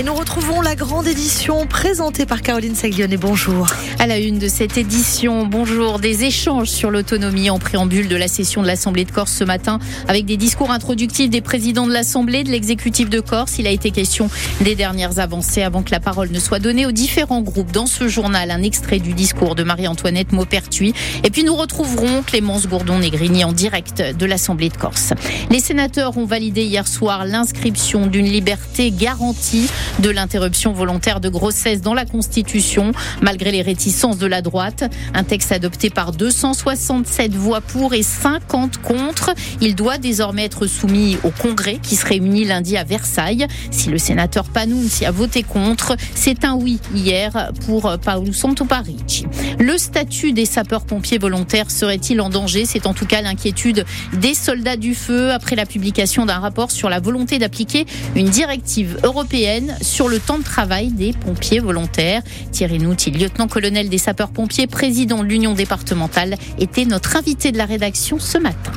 et nous retrouvons la grande édition présentée par Caroline Saglione. Bonjour. À la une de cette édition, bonjour. Des échanges sur l'autonomie en préambule de la session de l'Assemblée de Corse ce matin avec des discours introductifs des présidents de l'Assemblée, de l'exécutif de Corse. Il a été question des dernières avancées avant que la parole ne soit donnée aux différents groupes. Dans ce journal, un extrait du discours de Marie-Antoinette Maupertuis. Et puis nous retrouverons Clémence Gourdon-Négrini en direct de l'Assemblée de Corse. Les sénateurs ont validé hier soir l'inscription d'une liberté garantie de l'interruption volontaire de grossesse dans la Constitution, malgré les réticences de la droite. Un texte adopté par 267 voix pour et 50 contre. Il doit désormais être soumis au Congrès qui se réunit lundi à Versailles. Si le sénateur Panounzi a voté contre, c'est un oui hier pour Paolo Santoparici. Le statut des sapeurs-pompiers volontaires serait-il en danger? C'est en tout cas l'inquiétude des soldats du feu après la publication d'un rapport sur la volonté d'appliquer une directive européenne sur le temps de travail des pompiers volontaires. Thierry Noutil, lieutenant-colonel des sapeurs-pompiers, président de l'Union départementale, était notre invité de la rédaction ce matin.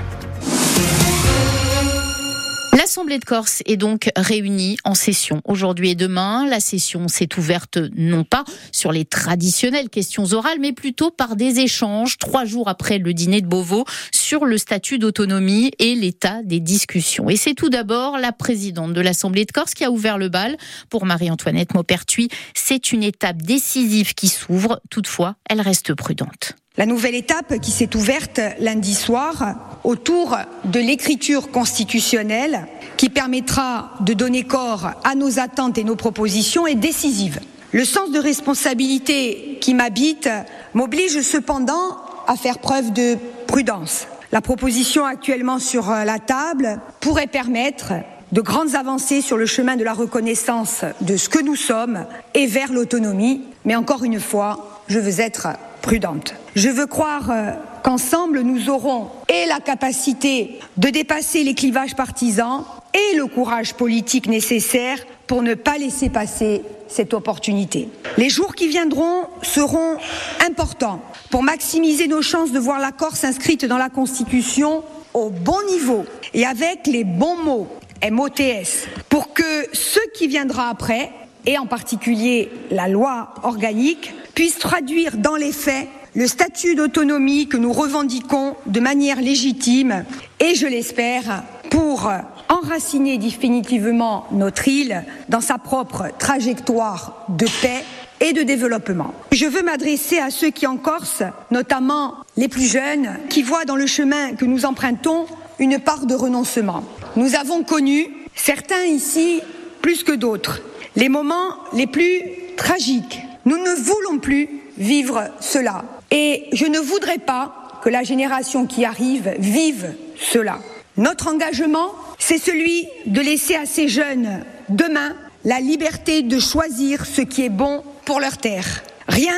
L'Assemblée de Corse est donc réunie en session aujourd'hui et demain. La session s'est ouverte non pas sur les traditionnelles questions orales, mais plutôt par des échanges trois jours après le dîner de Beauvau sur le statut d'autonomie et l'état des discussions. Et c'est tout d'abord la présidente de l'Assemblée de Corse qui a ouvert le bal pour Marie-Antoinette Maupertuis. C'est une étape décisive qui s'ouvre. Toutefois, elle reste prudente. La nouvelle étape qui s'est ouverte lundi soir autour de l'écriture constitutionnelle qui permettra de donner corps à nos attentes et nos propositions est décisive. Le sens de responsabilité qui m'habite m'oblige cependant à faire preuve de prudence. La proposition actuellement sur la table pourrait permettre de grandes avancées sur le chemin de la reconnaissance de ce que nous sommes et vers l'autonomie. Mais encore une fois, je veux être prudente. Je veux croire euh, qu'ensemble, nous aurons et la capacité de dépasser les clivages partisans et le courage politique nécessaire pour ne pas laisser passer cette opportunité. Les jours qui viendront seront importants pour maximiser nos chances de voir la Corse dans la Constitution au bon niveau et avec les bons mots, MOTS, pour que ce qui viendra après, et en particulier la loi organique, puisse traduire dans les faits le statut d'autonomie que nous revendiquons de manière légitime et, je l'espère, pour enraciner définitivement notre île dans sa propre trajectoire de paix et de développement. Je veux m'adresser à ceux qui en Corse, notamment les plus jeunes, qui voient dans le chemin que nous empruntons une part de renoncement. Nous avons connu, certains ici plus que d'autres, les moments les plus tragiques nous ne voulons plus vivre cela. Et je ne voudrais pas que la génération qui arrive vive cela. Notre engagement, c'est celui de laisser à ces jeunes, demain, la liberté de choisir ce qui est bon pour leur terre. Rien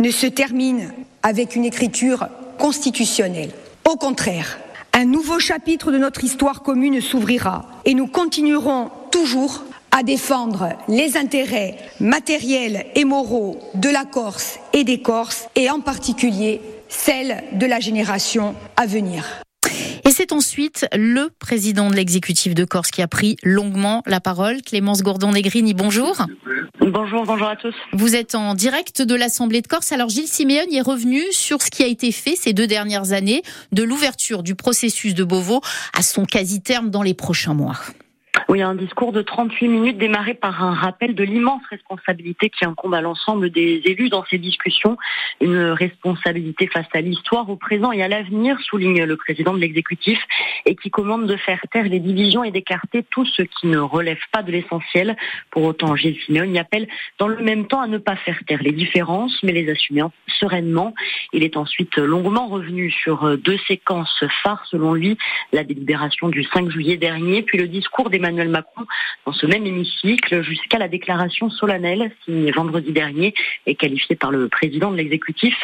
ne se termine avec une écriture constitutionnelle. Au contraire, un nouveau chapitre de notre histoire commune s'ouvrira et nous continuerons toujours à défendre les intérêts matériels et moraux de la Corse et des Corses, et en particulier celle de la génération à venir. Et c'est ensuite le président de l'exécutif de Corse qui a pris longuement la parole. Clémence Gordon-Negrini, bonjour. Bonjour, bonjour à tous. Vous êtes en direct de l'Assemblée de Corse. Alors Gilles Siméon est revenu sur ce qui a été fait ces deux dernières années de l'ouverture du processus de Beauvau à son quasi-terme dans les prochains mois. Oui, un discours de 38 minutes démarré par un rappel de l'immense responsabilité qui incombe à l'ensemble des élus dans ces discussions. Une responsabilité face à l'histoire, au présent et à l'avenir, souligne le président de l'exécutif, et qui commande de faire taire les divisions et d'écarter tout ce qui ne relève pas de l'essentiel. Pour autant, Gilles Simeone y appelle dans le même temps à ne pas faire taire les différences, mais les assumer sereinement. Il est ensuite longuement revenu sur deux séquences phares, selon lui, la délibération du 5 juillet dernier, puis le discours d'Emmanuel Emmanuel Macron dans ce même hémicycle jusqu'à la déclaration solennelle signée vendredi dernier et qualifiée par le président de l'exécutif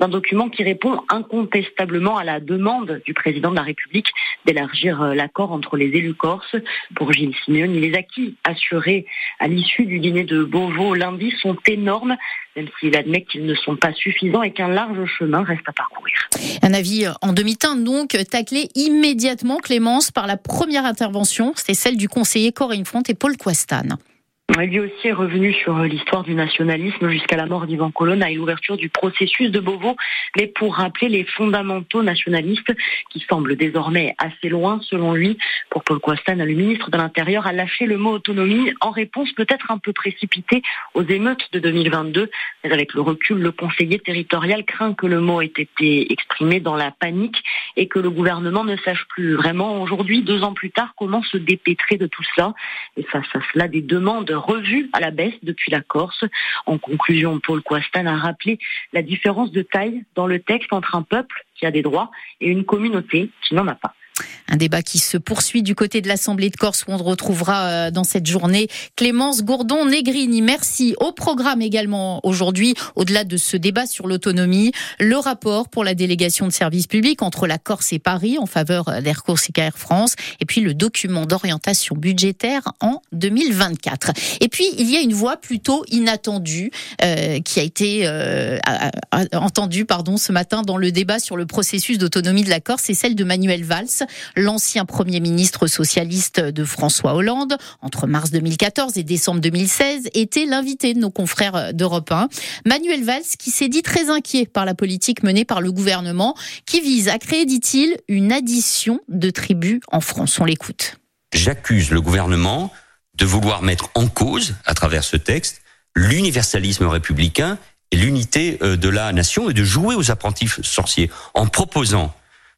d'un document qui répond incontestablement à la demande du président de la République d'élargir euh, l'accord entre les élus corses. Pour Gilles Simeone, les acquis assurés à l'issue du dîner de Beauvau lundi sont énormes, même s'il admet qu'ils ne sont pas suffisants et qu'un large chemin reste à parcourir. Un avis en demi-teinte donc, taclé immédiatement Clémence par la première intervention, c'est celle du conseiller Corinne Front et Paul Quastan. Lui aussi est revenu sur euh, l'histoire du nationalisme jusqu'à la mort d'Ivan Colonna et l'ouverture du processus de Beauvau, mais pour rappeler les fondamentaux nationalistes qui semblent désormais assez loin selon lui. Pour Paul Coistan, le ministre de l'Intérieur a lâché le mot autonomie en réponse peut-être un peu précipitée aux émeutes de 2022. Mais avec le recul, le conseiller territorial craint que le mot ait été exprimé dans la panique et que le gouvernement ne sache plus vraiment aujourd'hui, deux ans plus tard, comment se dépêtrer de tout cela? Et face à cela, des demandes revue à la baisse depuis la Corse. En conclusion, Paul Coastan a rappelé la différence de taille dans le texte entre un peuple qui a des droits et une communauté qui n'en a pas. Un débat qui se poursuit du côté de l'Assemblée de Corse où on retrouvera euh, dans cette journée Clémence Gourdon-Negrini. Merci. Au programme également aujourd'hui, au-delà de ce débat sur l'autonomie, le rapport pour la délégation de services publics entre la Corse et Paris en faveur d'Air Corsica Air France et puis le document d'orientation budgétaire en 2024. Et puis, il y a une voix plutôt inattendue euh, qui a été euh, entendue pardon, ce matin dans le débat sur le processus d'autonomie de la Corse, c'est celle de Manuel Valls l'ancien Premier ministre socialiste de François Hollande, entre mars 2014 et décembre 2016, était l'invité de nos confrères d'Europe 1. Manuel Valls, qui s'est dit très inquiet par la politique menée par le gouvernement, qui vise à créer, dit-il, une addition de tribus en France. On l'écoute. J'accuse le gouvernement de vouloir mettre en cause, à travers ce texte, l'universalisme républicain et l'unité euh, de la nation et de jouer aux apprentis sorciers en proposant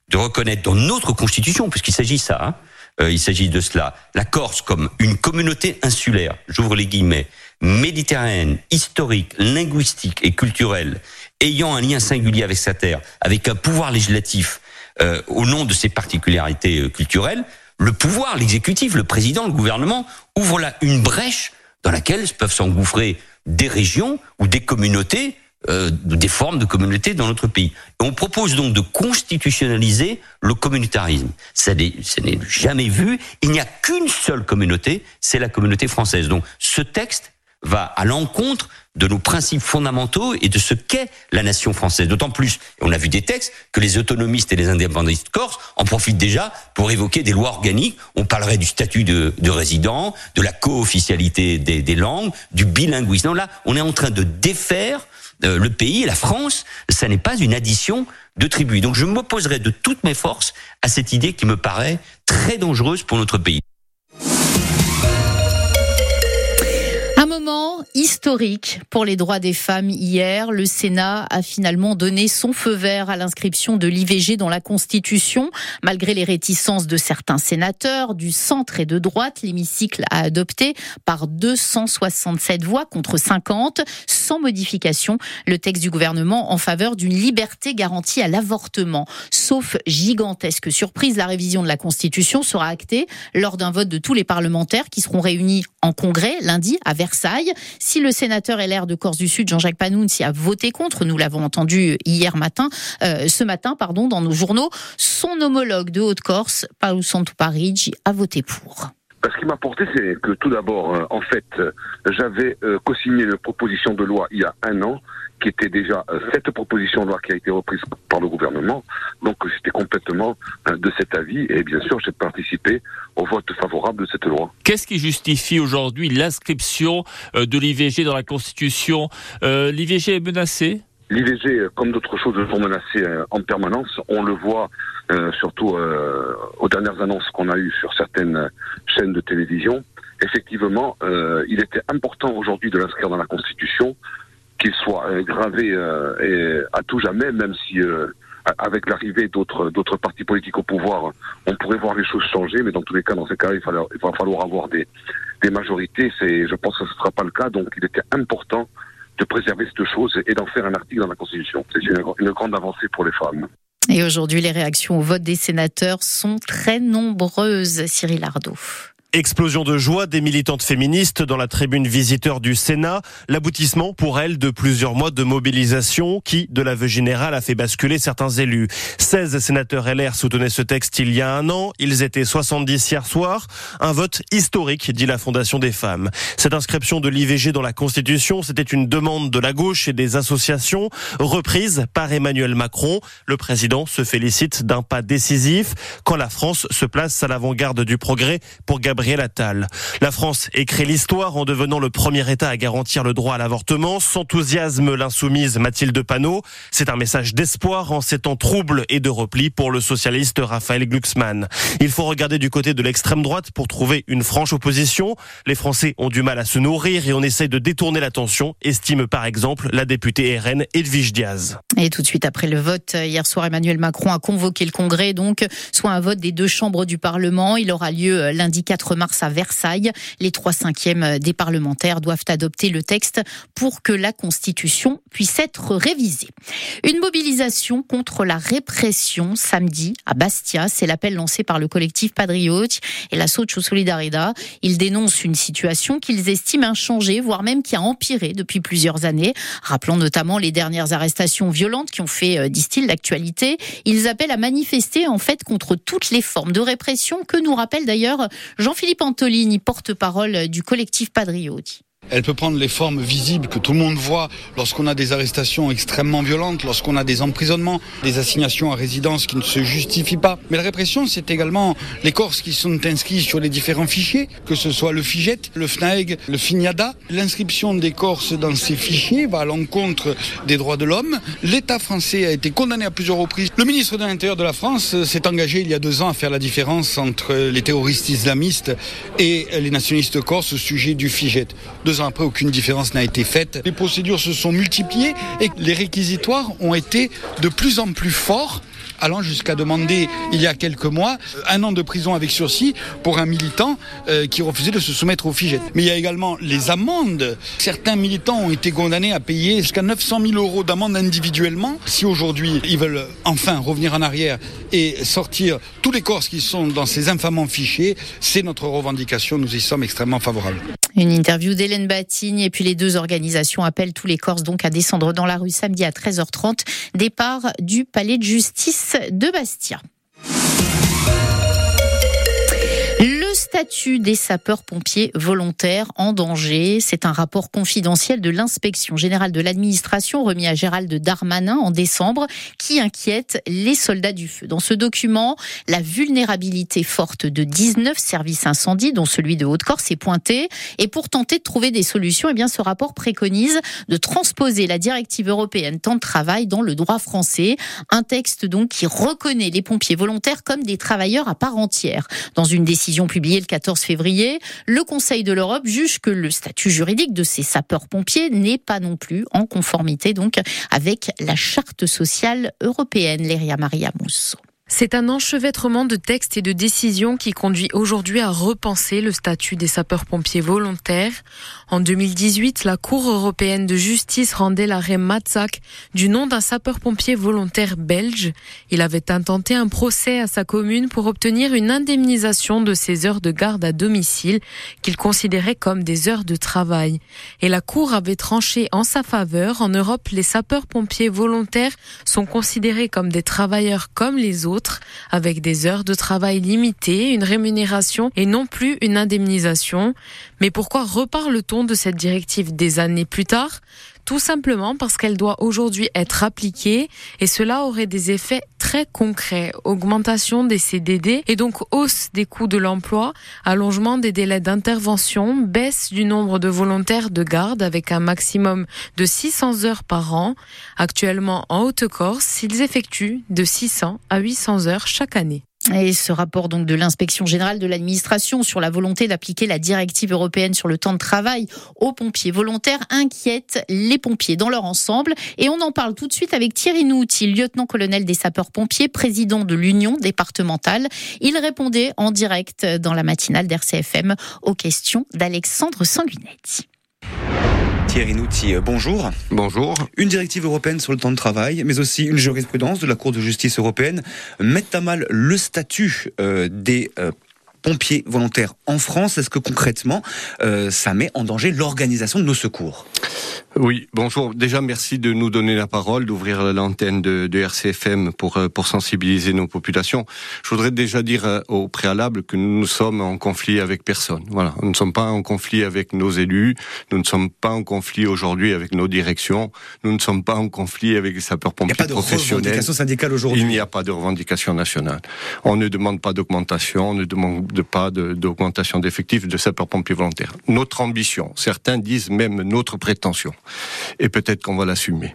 de reconnaître dans notre constitution, puisqu'il s'agit ça, hein, euh, il s'agit de cela, la Corse comme une communauté insulaire, j'ouvre les guillemets, méditerranéenne, historique, linguistique et culturelle, ayant un lien singulier avec sa terre, avec un pouvoir législatif euh, au nom de ses particularités euh, culturelles, le pouvoir, l'exécutif, le président, le gouvernement ouvre là une brèche dans laquelle peuvent s'engouffrer des régions ou des communautés euh, des formes de communauté dans notre pays. on propose donc de constitutionnaliser le communautarisme. Ça n'est jamais vu. Il n'y a qu'une seule communauté, c'est la communauté française. Donc ce texte va à l'encontre de nos principes fondamentaux et de ce qu'est la nation française. D'autant plus, on a vu des textes, que les autonomistes et les indépendantistes corses en profitent déjà pour évoquer des lois organiques. On parlerait du statut de, résident, de la co-officialité des, des langues, du bilinguisme. Non, là, on est en train de défaire euh, le pays, la France, ça n'est pas une addition de tribus. Donc je m'opposerai de toutes mes forces à cette idée qui me paraît très dangereuse pour notre pays. Moment historique pour les droits des femmes hier. Le Sénat a finalement donné son feu vert à l'inscription de l'IVG dans la Constitution. Malgré les réticences de certains sénateurs du centre et de droite, l'hémicycle a adopté par 267 voix contre 50, sans modification, le texte du gouvernement en faveur d'une liberté garantie à l'avortement. Sauf gigantesque surprise, la révision de la Constitution sera actée lors d'un vote de tous les parlementaires qui seront réunis en congrès lundi à Versailles si le sénateur LR de Corse du Sud, Jean-Jacques Panoun, s'y a voté contre, nous l'avons entendu hier matin, euh, ce matin, pardon, dans nos journaux, son homologue de Haute-Corse, Paolo Santoparigi, a voté pour. Ce qui m'a porté, c'est que tout d'abord, euh, en fait, euh, j'avais co-signé une proposition de loi il y a un an qui était déjà euh, cette proposition de loi qui a été reprise par le gouvernement. Donc j'étais complètement euh, de cet avis et bien sûr j'ai participé au vote favorable de cette loi. Qu'est-ce qui justifie aujourd'hui l'inscription euh, de l'IVG dans la Constitution? L'IVG est menacé L'IVG, comme d'autres choses, sont menacées en permanence. On le voit surtout aux dernières annonces qu'on a eues sur certaines chaînes de télévision. Effectivement, il était important aujourd'hui de l'inscrire dans la Constitution qu'il soit euh, gravé euh, à tout jamais, même si euh, avec l'arrivée d'autres d'autres partis politiques au pouvoir, on pourrait voir les choses changer, mais dans tous les cas, dans ces cas, il, il va falloir avoir des, des majorités. C'est, je pense que ce ne sera pas le cas, donc il était important de préserver cette chose et d'en faire un article dans la Constitution. C'est une, grande avancée pour les femmes. Et aujourd'hui, les réactions au vote des sénateurs sont très nombreuses, Cyril Ardo. Explosion de joie des militantes féministes dans la tribune visiteur du Sénat. L'aboutissement pour elles de plusieurs mois de mobilisation qui, de l'aveu général, a fait basculer certains élus. 16 sénateurs LR soutenaient ce texte il y a un an. Ils étaient 70 hier soir. Un vote historique, dit la Fondation des femmes. Cette inscription de l'IVG dans la Constitution, c'était une demande de la gauche et des associations, reprise par Emmanuel Macron. Le président se félicite d'un pas décisif quand la France se place à l'avant-garde du progrès pour Gabriel la France écrit l'histoire en devenant le premier État à garantir le droit à l'avortement. S'enthousiasme l'insoumise Mathilde Panot. C'est un message d'espoir en ces temps troubles et de repli pour le socialiste Raphaël Glucksmann. Il faut regarder du côté de l'extrême droite pour trouver une franche opposition. Les Français ont du mal à se nourrir et on essaye de détourner l'attention, estime par exemple la députée RN Edwige Diaz. Et tout de suite après le vote, hier soir, Emmanuel Macron a convoqué le Congrès, donc soit un vote des deux chambres du Parlement. Il aura lieu lundi 4 mars à Versailles. Les trois cinquièmes des parlementaires doivent adopter le texte pour que la Constitution puisse être révisée. Une mobilisation contre la répression samedi à Bastia. C'est l'appel lancé par le collectif Patriote et la Socio Solidarida. Ils dénoncent une situation qu'ils estiment inchangée, voire même qui a empiré depuis plusieurs années. Rappelons notamment les dernières arrestations violentes qui ont fait, euh, disent-ils, l'actualité. Ils appellent à manifester en fait contre toutes les formes de répression que nous rappelle d'ailleurs Philippe Antolini, porte-parole du collectif Padrioti. Elle peut prendre les formes visibles que tout le monde voit lorsqu'on a des arrestations extrêmement violentes, lorsqu'on a des emprisonnements, des assignations à résidence qui ne se justifient pas. Mais la répression, c'est également les Corses qui sont inscrits sur les différents fichiers, que ce soit le FIGET, le FNAEG, le FINIADA. L'inscription des Corses dans ces fichiers va à l'encontre des droits de l'homme. L'État français a été condamné à plusieurs reprises. Le ministre de l'Intérieur de la France s'est engagé il y a deux ans à faire la différence entre les terroristes islamistes et les nationalistes corses au sujet du FIGET après, aucune différence n'a été faite. Les procédures se sont multipliées et les réquisitoires ont été de plus en plus forts allant jusqu'à demander il y a quelques mois un an de prison avec sursis pour un militant euh, qui refusait de se soumettre au FIGET. Mais il y a également les amendes. Certains militants ont été condamnés à payer jusqu'à 900 000 euros d'amende individuellement. Si aujourd'hui ils veulent enfin revenir en arrière et sortir tous les Corses qui sont dans ces infamants fichiers, c'est notre revendication. Nous y sommes extrêmement favorables. Une interview d'Hélène Batigne et puis les deux organisations appellent tous les Corses donc à descendre dans la rue samedi à 13h30, départ du palais de justice de Bastia. Statut des sapeurs-pompiers volontaires en danger. C'est un rapport confidentiel de l'inspection générale de l'administration remis à Gérald Darmanin en décembre qui inquiète les soldats du feu. Dans ce document, la vulnérabilité forte de 19 services incendies, dont celui de Haute-Corse, est pointée. Et pour tenter de trouver des solutions, eh bien, ce rapport préconise de transposer la directive européenne temps de travail dans le droit français. Un texte donc qui reconnaît les pompiers volontaires comme des travailleurs à part entière. Dans une décision publiée 14 février, le Conseil de l'Europe juge que le statut juridique de ces sapeurs-pompiers n'est pas non plus en conformité donc avec la charte sociale européenne, Léria Maria Mousso. C'est un enchevêtrement de textes et de décisions qui conduit aujourd'hui à repenser le statut des sapeurs-pompiers volontaires. En 2018, la Cour européenne de justice rendait l'arrêt Matzak du nom d'un sapeur-pompier volontaire belge. Il avait intenté un procès à sa commune pour obtenir une indemnisation de ses heures de garde à domicile qu'il considérait comme des heures de travail. Et la Cour avait tranché en sa faveur. En Europe, les sapeurs-pompiers volontaires sont considérés comme des travailleurs comme les autres avec des heures de travail limitées, une rémunération et non plus une indemnisation. Mais pourquoi reparle-t-on de cette directive des années plus tard? Tout simplement parce qu'elle doit aujourd'hui être appliquée et cela aurait des effets très concrets. Augmentation des CDD et donc hausse des coûts de l'emploi, allongement des délais d'intervention, baisse du nombre de volontaires de garde avec un maximum de 600 heures par an. Actuellement en Haute-Corse, ils effectuent de 600 à 800 heures chaque année. Et ce rapport donc de l'inspection générale de l'administration sur la volonté d'appliquer la directive européenne sur le temps de travail aux pompiers volontaires inquiète les pompiers dans leur ensemble. Et on en parle tout de suite avec Thierry Nouti, lieutenant-colonel des sapeurs-pompiers, président de l'Union départementale. Il répondait en direct dans la matinale d'RCFM aux questions d'Alexandre Sanguinetti. Thierry Nouti, euh, bonjour. Bonjour. Une directive européenne sur le temps de travail, mais aussi une jurisprudence de la Cour de justice européenne mettent à mal le statut euh, des euh, pompiers volontaires en France. Est-ce que concrètement, ça met en danger l'organisation de nos secours? Oui, bonjour. Déjà, merci de nous donner la parole, d'ouvrir l'antenne de, de, RCFM pour, euh, pour sensibiliser nos populations. Je voudrais déjà dire euh, au préalable que nous ne sommes en conflit avec personne. Voilà, nous ne sommes pas en conflit avec nos élus, nous ne sommes pas en conflit aujourd'hui avec nos directions, nous ne sommes pas en conflit avec les sapeurs-pompiers professionnels. Il n'y a pas de revendication syndicale aujourd'hui. Il n'y a pas de revendication nationale. On ne demande pas d'augmentation, on ne demande pas d'augmentation d'effectifs de sapeurs-pompiers volontaires. Notre ambition, certains disent même notre prétention, et peut-être qu'on va l'assumer.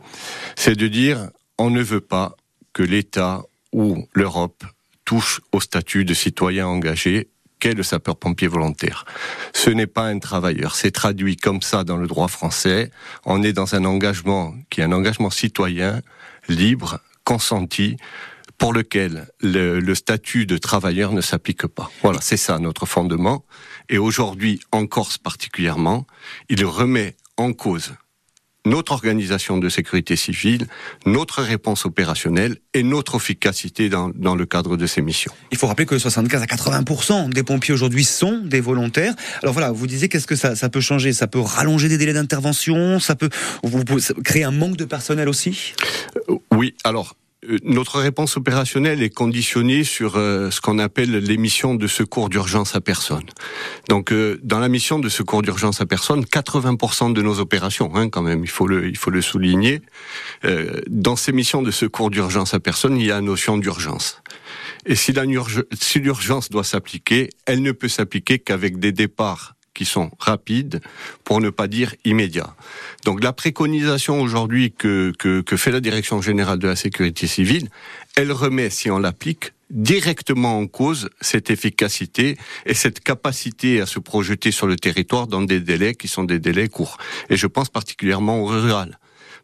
C'est de dire, on ne veut pas que l'État ou l'Europe touche au statut de citoyen engagé qu'est le sapeur-pompier volontaire. Ce n'est pas un travailleur, c'est traduit comme ça dans le droit français. On est dans un engagement qui est un engagement citoyen, libre, consenti, pour lequel le, statut de travailleur ne s'applique pas. Voilà, c'est ça notre fondement. Et aujourd'hui, en Corse particulièrement, il remet en cause notre organisation de sécurité civile, notre réponse opérationnelle et notre efficacité dans, dans, le cadre de ces missions. Il faut rappeler que 75 à 80 des pompiers aujourd'hui sont des volontaires. Alors voilà, vous disiez qu'est-ce que ça, ça, peut changer? Ça peut rallonger des délais d'intervention? Ça peut vous, créer un manque de personnel aussi? Euh, Oui, alors notre réponse opérationnelle est conditionnée sur euh, ce qu'on appelle les missions de secours d'urgence à personne. Donc, euh, dans la mission de secours d'urgence à personne, 80% de nos opérations, hein, quand même, il faut le, il faut le souligner, dans ces missions de secours d'urgence à personne, il y a la notion d'urgence. Et si l'urgence doit s'appliquer, elle ne peut s'appliquer qu'avec des départs qui sont rapides, pour ne pas dire immédiats. Donc la préconisation aujourd'hui que, que, que fait la Direction générale de la sécurité civile, elle remet, si on l'applique, directement en cause cette efficacité et cette capacité à se projeter sur le territoire dans des délais qui sont des délais courts. Et je pense particulièrement au rural.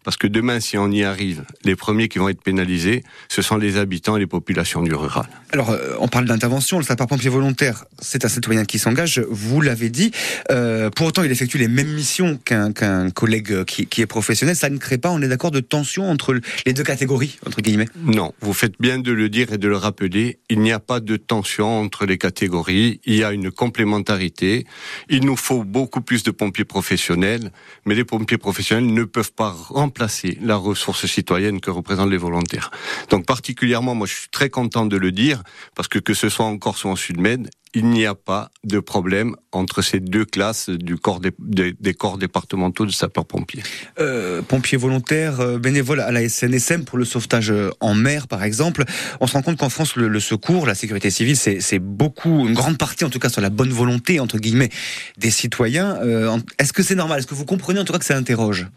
Parce que demain, si on y arrive, les premiers qui vont être pénalisés, ce sont les habitants et les populations du rural. Alors, euh, on parle d'intervention. Le sapeur-pompier volontaire, c'est un citoyen qui s'engage, vous l'avez dit. Euh, pour autant, il effectue les mêmes missions qu'un collègue qui, qui, est professionnel. Ça ne crée pas, on est d'accord, de tension entre les deux catégories, entre guillemets? Non, vous faites bien de le dire et de le rappeler. Il n'y a pas de tension entre les catégories. Il y a une complémentarité. Il nous faut beaucoup plus de pompiers professionnels, mais les pompiers professionnels ne peuvent pas remplacer la ressource citoyenne que représentent les volontaires. Donc particulièrement, moi je suis très content de le dire, parce que que ce soit en Corse ou en Sud-Med, il n'y a pas de problème entre ces deux classes du corps des, des, corps départementaux de sapeurs-pompiers. Euh, pompiers volontaires, euh, bénévoles à la SNSM pour le sauvetage euh, en mer, par exemple. On se rend compte qu'en France, le, secours, la sécurité civile, c'est beaucoup, une grande partie, en tout cas, sur la bonne volonté, entre guillemets, des citoyens. Euh, Est-ce que c'est normal? Est-ce que vous comprenez, en tout cas, que ça interroge?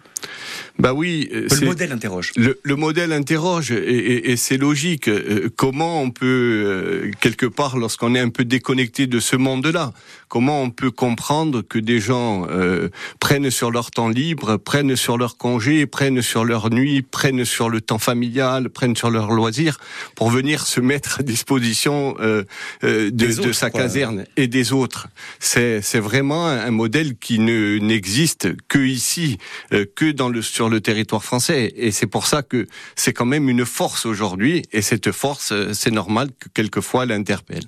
Bah oui, le modèle interroge. Le, le modèle interroge et, et, et c'est logique. comment on peut quelque part, lorsqu'on est un peu déconnecté de ce monde-là. Comment on peut comprendre que des gens euh, prennent sur leur temps libre, prennent sur leur congé, prennent sur leur nuit, prennent sur le temps familial, prennent sur leur loisir pour venir se mettre à disposition euh, euh de, de, sa caserne et des autres. C'est vraiment un modèle qui ne n'existe que ici, que dans le sur le territoire français. Et c'est pour ça que c'est quand même une force aujourd'hui. Et cette force, c'est normal que quelquefois elle interpelle.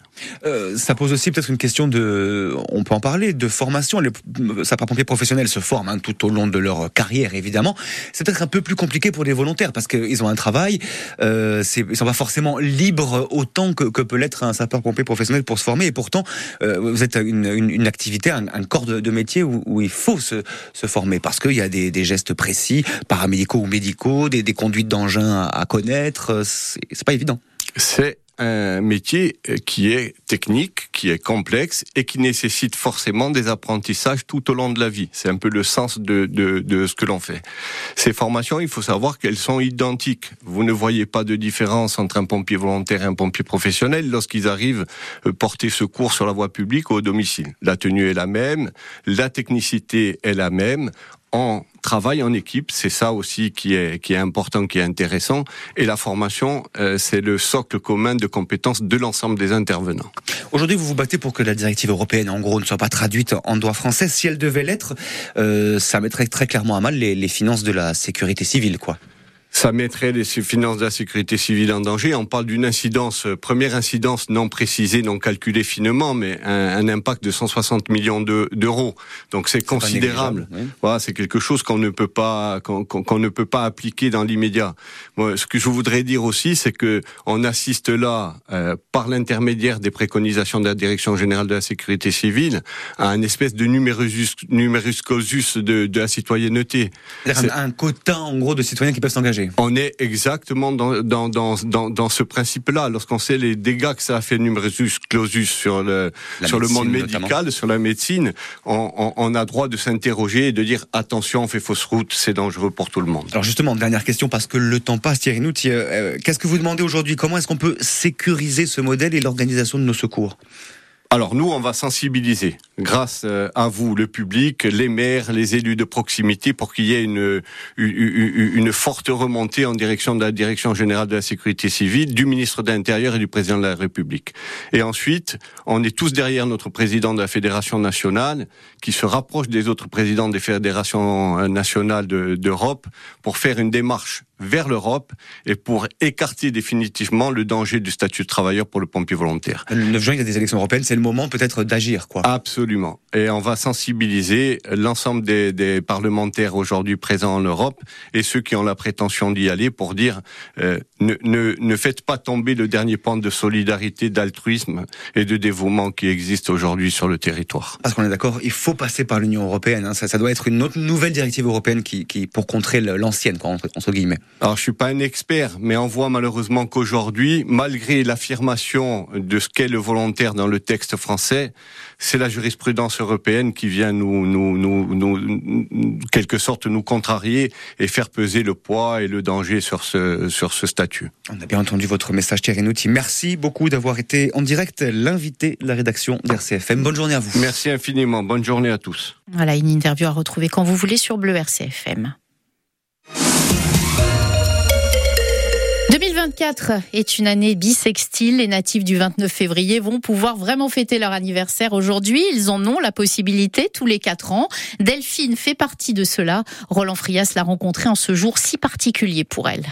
ça pose aussi peut-être une question de, on peut en parler, de formation. Les sapeurs-pompiers professionnels se forment hein, tout au long de leur carrière, évidemment. C'est peut-être un peu plus compliqué pour les volontaires parce qu'ils ont un travail. Euh, ils sont pas forcément libres autant que, peut l'être un sapeur-pompier professionnel pour se former. Et pourtant, euh, vous êtes une, activité, un, corps de, métier où, il faut se, former parce qu'il y a des, gestes précis, paramédicaux ou médicaux, des, des conduites d'engins à, à connaître. C'est pas évident. C'est un métier euh, qui est technique, qui est complexe et qui nécessite forcément des apprentissages tout au long de la vie. C'est un peu le sens de, de, ce que l'on fait. Ces formations, il faut savoir qu'elles sont identiques. Vous ne voyez pas de différence entre un pompier volontaire et un pompier professionnel lorsqu'ils arrivent euh, porter secours sur la voie publique ou au domicile. La tenue est la même, la technicité est la même on travaille en équipe, c'est ça aussi qui est qui est important, qui est intéressant. Et la formation, euh, c'est le socle commun de compétences de l'ensemble des intervenants. Aujourd'hui, vous vous battez pour que la directive européenne, en gros, ne soit pas traduite en droit français. Si elle devait l'être, euh, ça mettrait très clairement à mal les, les finances de la sécurité civile, quoi. Ça mettrait les finances de la sécurité civile en danger. On parle d'une incidence, euh, première incidence non précisée, non calculée finement, mais un, impact de 160 millions d'euros. Donc c'est considérable. Voilà, c'est quelque chose qu'on ne peut pas qu'on ne peut pas appliquer dans l'immédiat. Moi, ce que je voudrais dire aussi, c'est que on assiste là, euh, par l'intermédiaire des préconisations de la Direction générale de la sécurité civile, à un espèce de numerus, numerus clausus de, de la citoyenneté. Un, un quota, en gros, de citoyens qui peuvent s'engager. On est exactement dans, dans, dans, dans, dans ce principe-là. Lorsqu'on sait les dégâts que ça a fait numerus clausus sur le, sur le monde médical, sur la médecine, on, on, a droit de s'interroger et de dire attention, on fait fausse route, c'est dangereux pour tout le monde. Alors justement, dernière question, parce que le temps passe, Thierry Nout, euh, qu'est-ce que vous demandez aujourd'hui? Comment est-ce qu'on peut sécuriser ce modèle et l'organisation de nos secours? Alors nous, on va sensibiliser, grâce euh, à vous, le public, les maires, les élus de proximité, pour qu'il y ait une, une, forte remontée en direction de la Direction générale de la sécurité civile, du ministre de l'Intérieur et du président de la République. Et ensuite, on est tous derrière notre président de la Fédération nationale, qui se rapproche des autres présidents des fédérations euh, nationales d'Europe, pour faire une démarche vers l'Europe et pour écarter définitivement le danger du statut de travailleur pour le pompier volontaire. Le 9 juin, il y a des élections européennes, c'est le moment peut-être d'agir, quoi. Absolument. Et on va sensibiliser l'ensemble des, des, parlementaires aujourd'hui présents en Europe et ceux qui ont la prétention d'y aller pour dire euh, ne, ne, ne, faites pas tomber le dernier pan de solidarité, d'altruisme et de dévouement qui existe aujourd'hui sur le territoire. Parce qu'on est d'accord, il faut passer par l'Union européenne. Hein. Ça, ça, doit être une autre nouvelle directive européenne qui, qui pour contrer l'ancienne, entre, entre guillemets. Alors, je suis pas un expert, mais on voit malheureusement qu'aujourd'hui, malgré l'affirmation de ce qu'est le volontaire dans le texte français, c'est la jurisprudence européenne qui vient nous, nous, nous, nous, quelque sorte, nous contrarier et faire peser le poids et le danger sur ce, sur ce statut. On a bien entendu votre message, Thierry Nouti. Merci beaucoup d'avoir été en direct l'invité de la rédaction d'RCFM. Bonne journée à vous. Merci infiniment. Bonne journée à tous. Voilà, une interview à retrouver quand vous voulez sur Bleu RCFM. 2024 est une année bisextile. Les natifs du 29 février vont pouvoir vraiment fêter leur anniversaire aujourd'hui. Ils en ont la possibilité tous les quatre ans. Delphine fait partie de cela. Roland Frias l'a rencontrée en ce jour si particulier pour elle.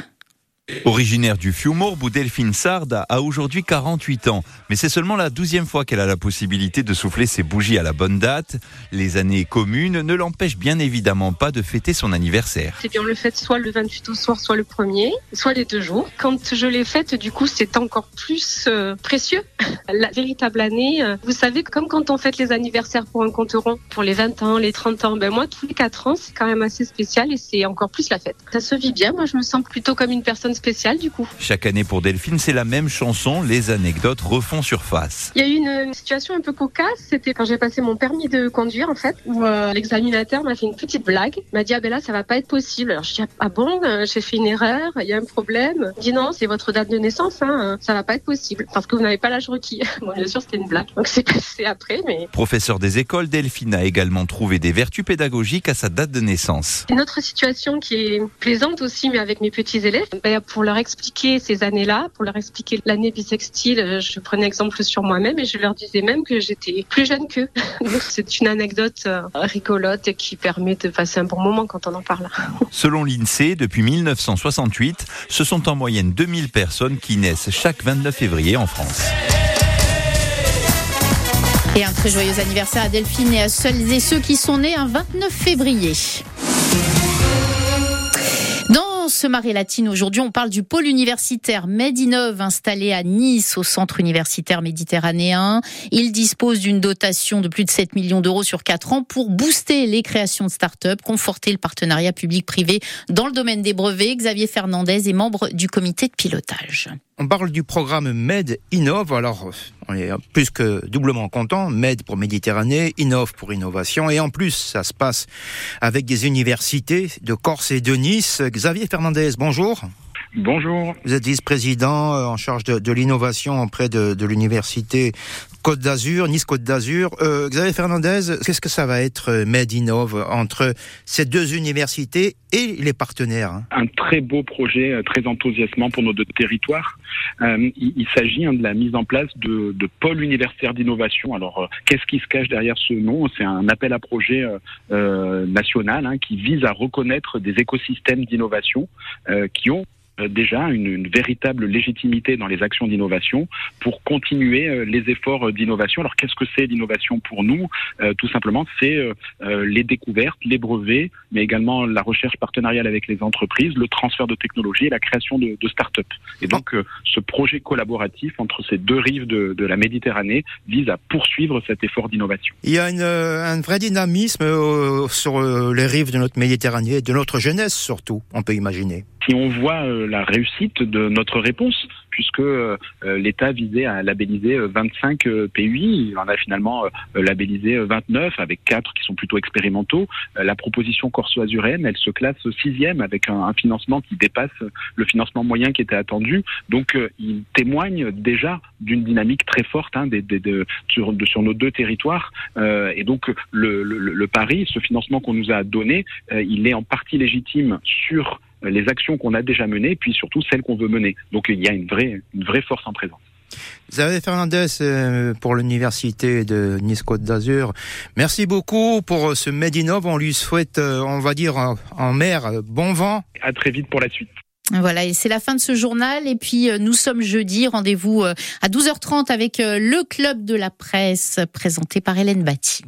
Originaire du Fiumorbe, Delphine Sard a aujourd'hui 48 ans. Mais c'est seulement la douzième fois qu'elle a la possibilité de souffler ses bougies à la bonne date. Les années communes ne l'empêchent bien évidemment pas de fêter son anniversaire. C'est bien, on le fête soit le 28 au soir, soit le 1er, soit les deux jours. Quand je l'ai faite, du coup, c'est encore plus euh, précieux. La véritable année, euh, vous savez, comme quand on fête les anniversaires pour un compte rond, pour les 20 ans, les 30 ans, ben moi, tous les 4 ans, c'est quand même assez spécial et c'est encore plus la fête. Ça se vit bien. Moi, je me sens plutôt comme une personne spécial du coup. Chaque année pour Delphine, c'est la même chanson, les anecdotes refont surface. Il y a eu une, situation un peu cocasse, c'était quand j'ai passé mon permis de conduire en fait, où euh, l'examinateur m'a fait une petite blague, m'a dit ah ben là ça va pas être possible. Alors je dis ah bon, euh, j'ai fait une erreur, il y a un problème. Il dit non, c'est votre date de naissance, hein, ça va pas être possible parce que vous n'avez pas l'âge requis. bon bien sûr c'était une blague, donc c'est passé après, mais. Professeur des écoles, Delphine a également trouvé des vertus pédagogiques à sa date de naissance. Une autre situation qui est plaisante aussi, mais avec mes petits élèves, ben, pour leur expliquer ces années-là, pour leur expliquer l'année bisextile, euh, je prenais exemple sur moi-même et je leur disais même que j'étais plus jeune qu'eux. c'est une anecdote euh, rigolote qui permet de passer un bon moment quand on en parle. Selon l'INSEE, depuis 1968, ce sont en moyenne 2000 personnes qui naissent chaque 29 février en France. Et un très joyeux anniversaire à Delphine et à celles et ceux qui sont nés un 29 février Marée Latine, aujourd'hui, on parle du pôle universitaire Medinov installé à Nice, au centre universitaire méditerranéen. Il dispose d'une dotation de plus de 7 millions d'euros sur 4 ans pour booster les créations de start-up, conforter le partenariat public-privé dans le domaine des brevets. Xavier Fernandez est membre du comité de pilotage. On parle du programme MED Innov. Alors, on est plus que doublement content. MED pour Méditerranée, Innov pour innovation. Et en plus, ça se passe avec des universités de Corse et de Nice. Xavier Fernandez, bonjour. Bonjour. Vous êtes vice-président euh, en charge de, l'innovation auprès de, l'université Côte d'Azur, Nice Côte d'Azur. Euh, Xavier Fernandez, qu'est-ce que ça va être Made Innov entre ces deux universités et les partenaires hein Un très beau projet, très enthousiasmant pour nos deux territoires. il, s'agit hein, de la mise en place de, de pôles universitaires d'innovation. Alors, qu'est-ce qui se cache derrière ce nom? C'est un appel à projet national hein, qui vise à reconnaître des écosystèmes d'innovation qui ont euh, déjà une, une, véritable légitimité dans les actions d'innovation pour continuer euh, les efforts d'innovation. Alors qu'est-ce que c'est l'innovation pour nous? Euh, Tout simplement, c'est euh, les découvertes, les brevets, mais également la recherche partenariale avec les entreprises, le transfert de technologies et la création de, de start-up. Et donc ce projet collaboratif entre ces deux rives de, de, la Méditerranée vise à poursuivre cet effort d'innovation. Il y a une, un vrai dynamisme sur les rives de notre Méditerranée, de notre jeunesse surtout, on peut imaginer. Si on voit la réussite de notre réponse, puisque euh, l'État visait à labelliser 25 euh, PUI. Il en a finalement euh, labellisé 29, avec quatre qui sont plutôt expérimentaux. la proposition corso-azuréenne, elle se classe sixième avec un, financement qui dépasse le financement moyen qui était attendu. Donc, il témoigne déjà d'une dynamique très forte hein, sur, nos deux territoires. et donc, le pari, ce financement qu'on nous a donné, il est en partie légitime sur les actions qu'on a déjà menées, puis surtout celles qu'on veut mener. Donc il y a une vraie, une vraie force en présence. Xavier Fernandez pour l'université de Nice Côte d'Azur. Merci beaucoup pour ce Medinov. On lui souhaite, on va dire en mer, bon vent. À très vite pour la suite. Voilà, et c'est la fin de ce journal. Et puis, nous sommes jeudi. Rendez-vous à 12h30 avec le Club de la presse présenté par Hélène Batty.